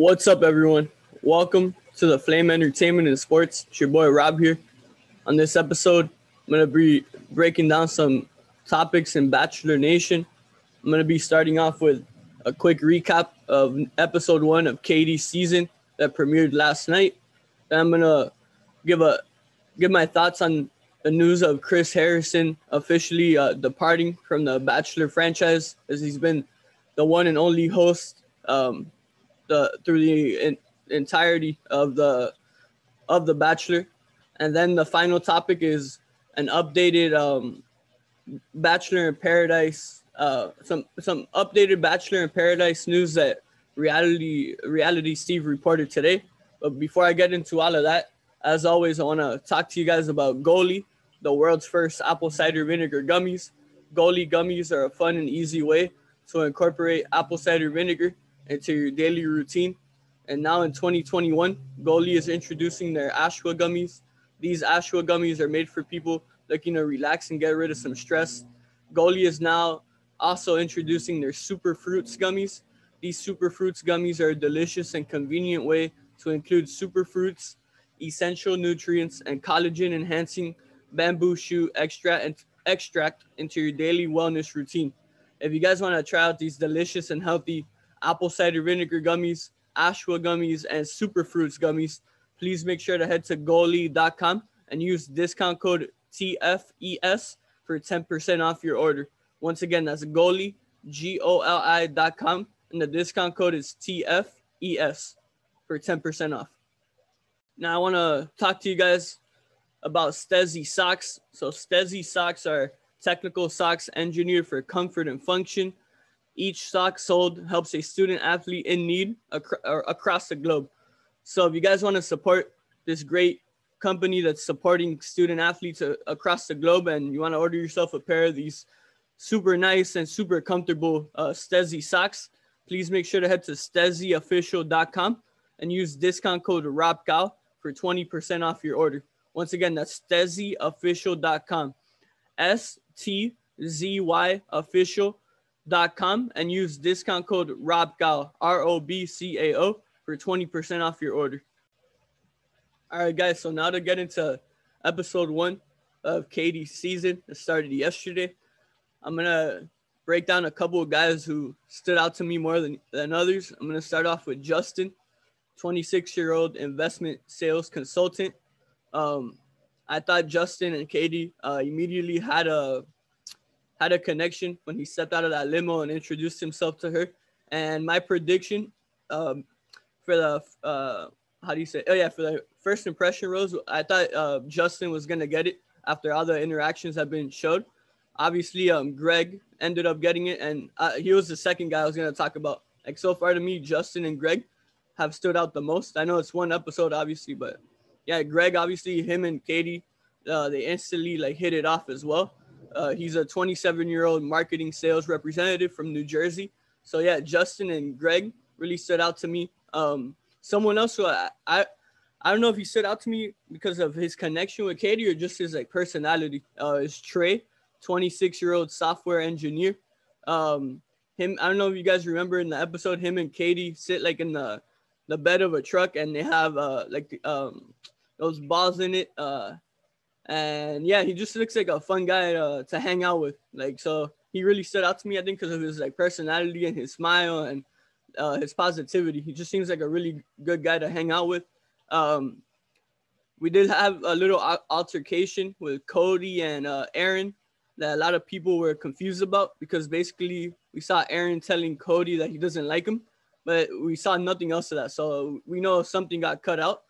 What's up, everyone? Welcome to the Flame Entertainment and Sports. It's your boy Rob here. On this episode, I'm going to be breaking down some topics in Bachelor Nation. I'm going to be starting off with a quick recap of episode one of Katie's season that premiered last night. Then I'm going to give a give my thoughts on the news of Chris Harrison officially uh, departing from the Bachelor franchise, as he's been the one and only host um, the through the in, entirety of the of the Bachelor. And then the final topic is an updated um, Bachelor in Paradise, uh, some some updated Bachelor in Paradise news that reality reality Steve reported today. But before I get into all of that, as always, I want to talk to you guys about Goli, the world's first apple cider vinegar gummies. Goli gummies are a fun and easy way to incorporate apple cider vinegar into your daily routine. And now in 2021, Goli is introducing their Ashwa gummies. These Ashwa gummies are made for people looking to relax and get rid of some stress. Goli is now also introducing their Super Fruits gummies. These Super Fruits gummies are a delicious and convenient way to include super fruits, essential nutrients, and collagen enhancing bamboo shoot extract and extract into your daily wellness routine. If you guys want to try out these delicious and healthy apple cider vinegar gummies, ashwa gummies, and super fruits gummies, please make sure to head to goli.com and use discount code TFES for 10% off your order. Once again, that's goli, G-O-L-I.com, and the discount code is TFES for 10% off. Now I want to talk to you guys about Stzy socks. So Stzy socks are technical socks engineered for comfort and function. Each sock sold helps a student athlete in need ac- across the globe. So if you guys want to support this great company that's supporting student athletes a- across the globe and you want to order yourself a pair of these super nice and super comfortable uh, Stzy socks, please make sure to head to stzyofficial.com and use discount code ROBCAO for 20% off your order. Once again, that's stzyofficial.com. S T Z Y official.com and use discount code ROBCAO, R O B C A O, for 20% off your order. All right, guys. So now to get into episode one of Katie's season that started yesterday, I'm going to break down a couple of guys who stood out to me more than, than others. I'm going to start off with Justin, 26 year old investment sales consultant. Um, I thought Justin and Katie uh, immediately had a had a connection when he stepped out of that limo and introduced himself to her. And my prediction um, for the uh, how do you say? Oh yeah, for the first impression rose, I thought uh, Justin was gonna get it after all the interactions have been showed. Obviously, um, Greg ended up getting it, and uh, he was the second guy I was gonna talk about. Like so far to me, Justin and Greg have stood out the most. I know it's one episode, obviously, but yeah, Greg, obviously, him and Katie, uh, they instantly like hit it off as well. Uh, he's a 27 year old marketing sales representative from New Jersey. So yeah, Justin and Greg really stood out to me. Um, someone else who I, I, I don't know if he stood out to me because of his connection with Katie or just his like personality. Uh, is Trey, 26 year old software engineer. Um, him, I don't know if you guys remember in the episode, him and Katie sit like in the the bed of a truck and they have uh like um those balls in it. Uh, and yeah, he just looks like a fun guy uh, to hang out with. Like, so he really stood out to me, I think, because of his like personality and his smile and uh, his positivity. He just seems like a really good guy to hang out with. Um, we did have a little altercation with Cody and uh, Aaron that a lot of people were confused about because basically we saw Aaron telling Cody that he doesn't like him, but we saw nothing else of that. So we know something got cut out.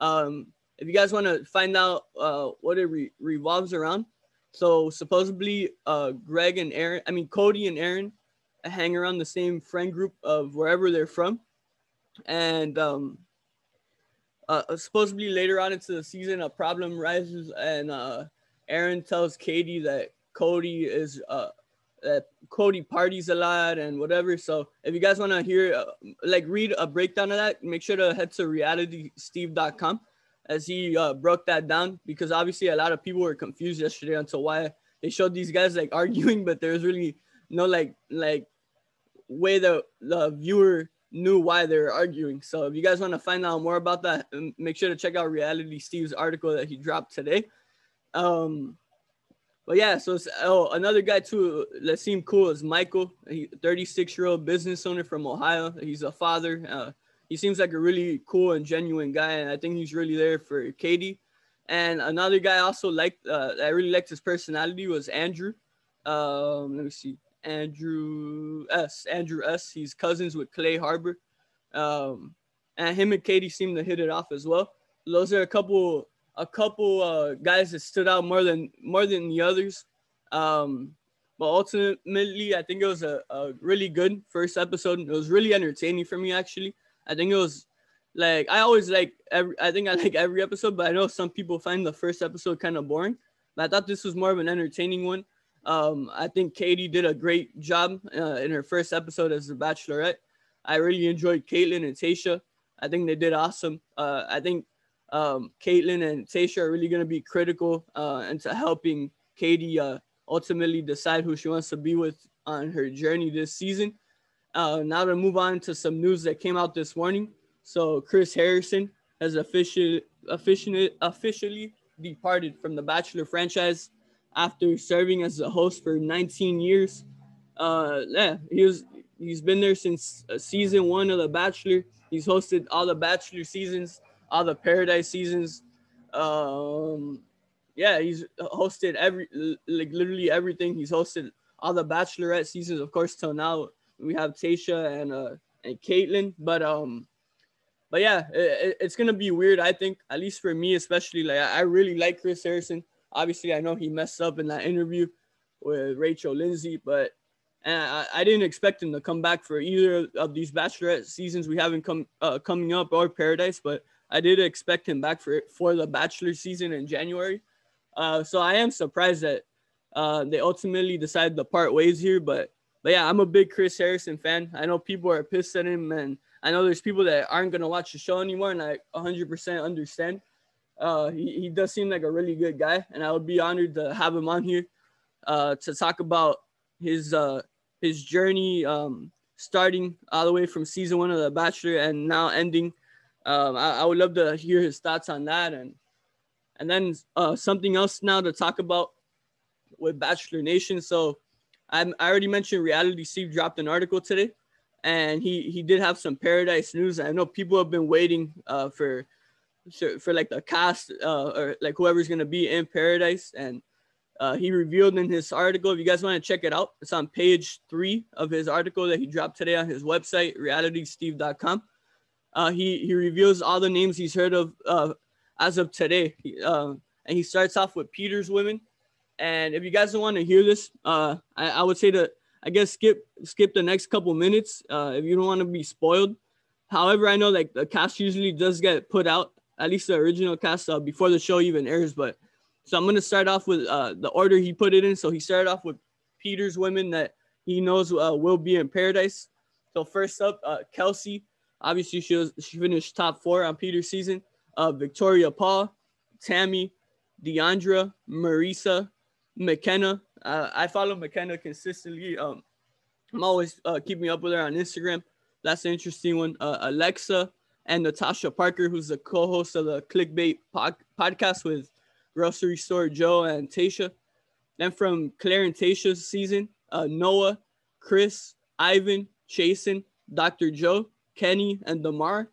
Um, if you guys want to find out uh, what it re- revolves around, so supposedly uh, Greg and Aaron, I mean Cody and Aaron, hang around the same friend group of wherever they're from, and um, uh, supposedly later on into the season, a problem rises, and uh, Aaron tells Katie that Cody is uh, that Cody parties a lot and whatever. So if you guys want to hear uh, like read a breakdown of that, make sure to head to realitysteve.com as he uh, broke that down because obviously a lot of people were confused yesterday until why they showed these guys like arguing, but there's really no like like way the the viewer knew why they were arguing. So if you guys want to find out more about that, make sure to check out Reality Steve's article that he dropped today. Um, but yeah, so oh, another guy too that seemed cool is Michael, he 36 year old business owner from Ohio. He's a father. Uh, he seems like a really cool and genuine guy, and I think he's really there for Katie. And another guy I also liked, uh, I really liked his personality was Andrew. Um, let me see, Andrew S. Andrew S. He's cousins with Clay Harbor, um, and him and Katie seem to hit it off as well. Those are a couple a couple uh, guys that stood out more than more than the others. Um, but ultimately, I think it was a, a really good first episode. It was really entertaining for me, actually. I think it was like I always like every. I think I like every episode, but I know some people find the first episode kind of boring. But I thought this was more of an entertaining one. Um, I think Katie did a great job uh, in her first episode as the Bachelorette. I really enjoyed Kaitlyn and Tayshia. I think they did awesome. Uh, I think um, Kaitlyn and Tayshia are really going to be critical uh, into helping Katie uh, ultimately decide who she wants to be with on her journey this season. Uh, now to move on to some news that came out this morning. So Chris Harrison has officially officially officially departed from the Bachelor franchise after serving as a host for 19 years. Uh, yeah, he was he's been there since uh, season one of The Bachelor. He's hosted all the Bachelor seasons all the Paradise seasons. Um, yeah, he's hosted every like literally everything. He's hosted all the Bachelorette seasons, of course. Till now, we have Tayshia and uh and Kaitlyn, but um, but yeah, it, it's gonna be weird. I think, at least for me, especially like I really like Chris Harrison. Obviously, I know he messed up in that interview with Rachel Lindsay, but and I, I, didn't expect him to come back for either of these Bachelorette seasons we haven't come uh, coming up or Paradise, but I did expect him back for for the Bachelor season in January. Uh, so I am surprised that uh, they ultimately decided to part ways here. But but yeah, I'm a big Chris Harrison fan. I know people are pissed at him, and I know there's people that aren't gonna watch the show anymore, and I 100% understand. Uh, he, he does seem like a really good guy, and I would be honored to have him on here uh, to talk about his uh, his journey, um, starting all the way from season one of The Bachelor and now ending um, I, I, would love to hear his thoughts on that, and and then uh, something else now to talk about with Bachelor Nation. So I'm, I already mentioned Reality Steve dropped an article today, and he he did have some Paradise news. I know people have been waiting uh, for for like the cast uh, or like whoever's gonna be in Paradise, and uh, he revealed in his article. If you guys want to check it out, it's on page three of his article that he dropped today on his website, realitysteve.com. Uh, he he reveals all the names he's heard of uh, as of today, uh, and he starts off with Peter's women. And if you guys don't want to hear this, uh, I, I would say to I guess skip skip the next couple minutes uh, if you don't want to be spoiled. However, I know like the cast usually does get put out, at least the original cast uh, before the show even airs. But so I'm gonna start off with uh, the order he put it in. So he started off with Peter's women that he knows uh, will be in paradise. So first up, uh, Kelsey. Obviously, she was she finished top four on Peter's season. Uh, Victoria Paul, Tammy, Deandra, Marissa, McKenna. Uh, I follow McKenna consistently. Um, I'm always uh, keeping up with her on Instagram. That's an interesting one. Uh, Alexa and Natasha Parker, who's the co-host of the Clickbait pod- podcast with Grocery Store Joe and Tasha. Then from Clare and Tayshia's season, uh, Noah, Chris, Ivan, Chasen, Dr. Joe, Kenny, and Damar.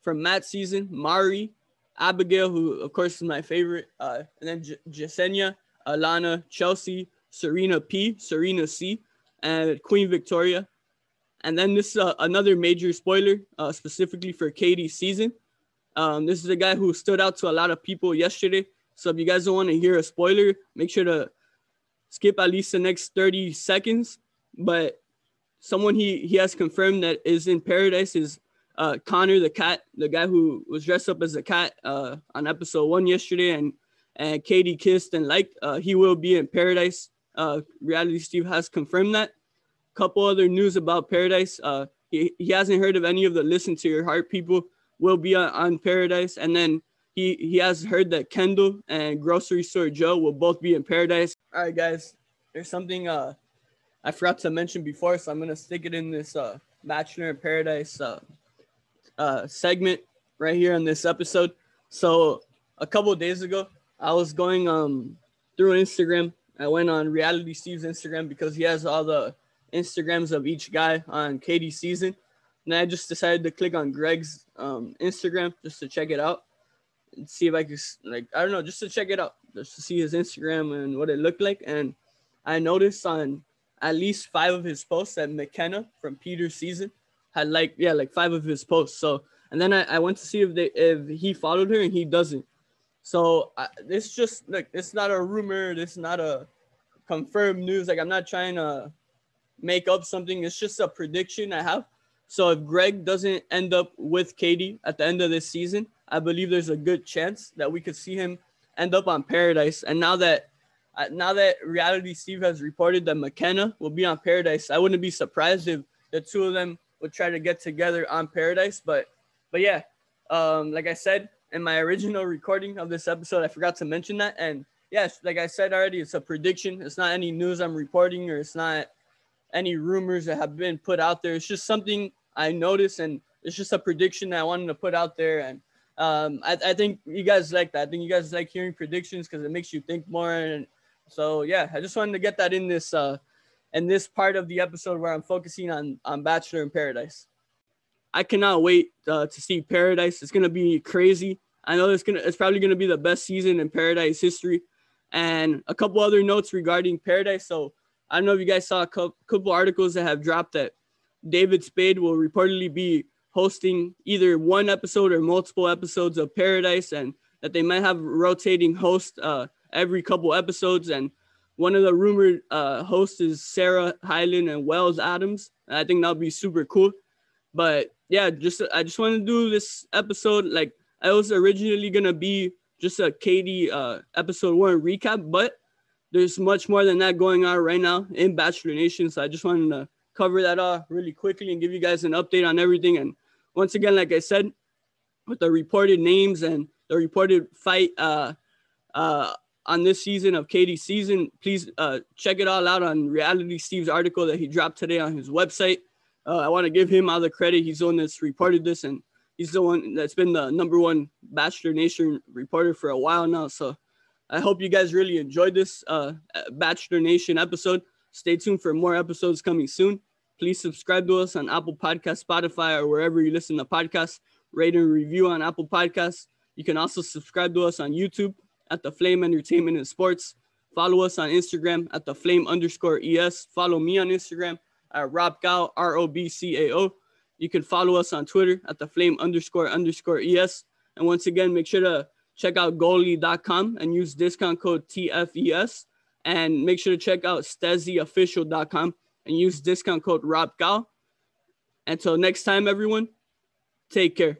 From Matt's season, Mari, Abigail, who of course is my favorite, uh, and then J- Jessenia, Alana, Chelsea, Serena P, Serena C, and Queen Victoria. And then this is uh, another major spoiler, uh, specifically for Katie's season. Um, this is a guy who stood out to a lot of people yesterday. So if you guys don't want to hear a spoiler, make sure to skip at least the next 30 seconds. But someone he he has confirmed that is in paradise is uh, Connor the cat, the guy who was dressed up as a cat uh, on episode one yesterday, and and Katie kissed and liked. Uh, he will be in paradise. Uh, Reality Steve has confirmed that. Couple other news about paradise. Uh, he, he hasn't heard of any of the listen to your heart people will be on, on paradise, and then he he has heard that Kendall and Grocery Store Joe will both be in paradise. All right, guys. There's something uh I forgot to mention before, so I'm gonna stick it in this uh Bachelor in Paradise uh, uh, segment right here on this episode. So a couple days ago, I was going um through Instagram. I went on Reality Steve's Instagram because he has all the Instagrams of each guy on Katie's season. And I just decided to click on Greg's um, Instagram just to check it out and see if I could like I don't know, just to check it out, just to see his Instagram and what it looked like. And I noticed on at least five of his posts that McKenna from Peter's season had like yeah like five of his posts. So and then I, I went to see if they if he followed her and he doesn't. So it's just like it's not a rumor. It's not a confirmed news. Like I'm not trying to make up something. It's just a prediction I have. So if Greg doesn't end up with Katie at the end of this season, I believe there's a good chance that we could see him end up on Paradise. And now that uh, now that Reality Steve has reported that McKenna will be on Paradise, I wouldn't be surprised if the two of them would try to get together on Paradise. But but yeah, um, like I said in my original recording of this episode, I forgot to mention that. And yes, like I said already, it's a prediction. It's not any news I'm reporting, or it's not any rumors that have been put out there. It's just something I noticed, and it's just a prediction that I wanted to put out there. And um, I, I think you guys like that. I think you guys like hearing predictions because it makes you think more and so yeah, I just wanted to get that in this uh in this part of the episode where I'm focusing on on Bachelor in Paradise. I cannot wait uh, to see Paradise. It's gonna be crazy. I know it's gonna it's probably gonna be the best season in Paradise history. And a couple other notes regarding Paradise. So I don't know if you guys saw a couple articles that have dropped that David Spade will reportedly be hosting either one episode or multiple episodes of Paradise, and that they might have rotating host uh, every couple episodes. And one of the rumored uh, hosts is Sarah Hyland and Wells Adams. And I think that'll be super cool. But yeah, just I just want to do this episode. Like I was originally gonna be just a Katie uh, episode one recap, but there's much more than that going on right now in Bachelor Nation. So I just wanted to cover that off really quickly and give you guys an update on everything. And once again, like I said, with the reported names and the reported fight uh, uh, on this season of Katie's season. Please uh, check it all out on Reality Steve's article that he dropped today on his website. Uh, I want to give him all the credit. He's the one that's reported this, and he's the one that's been the number one Bachelor Nation reporter for a while now. So I hope you guys really enjoyed this uh, Bachelor Nation episode. Stay tuned for more episodes coming soon. Please subscribe to us on Apple Podcast, Spotify, or wherever you listen to podcasts. Rate and review on Apple Podcasts. You can also subscribe to us on YouTube at the Flame Entertainment and Sports. Follow us on Instagram at the Flame underscore ES. Follow me on Instagram at Rob Cao, R O B C A O. You can follow us on Twitter at the Flame underscore underscore ES. And once again, make sure to check out goli.com and use discount code TFES. And make sure to check out stzyofficial.com and use discount code Rob Cao. Until next time, everyone, take care.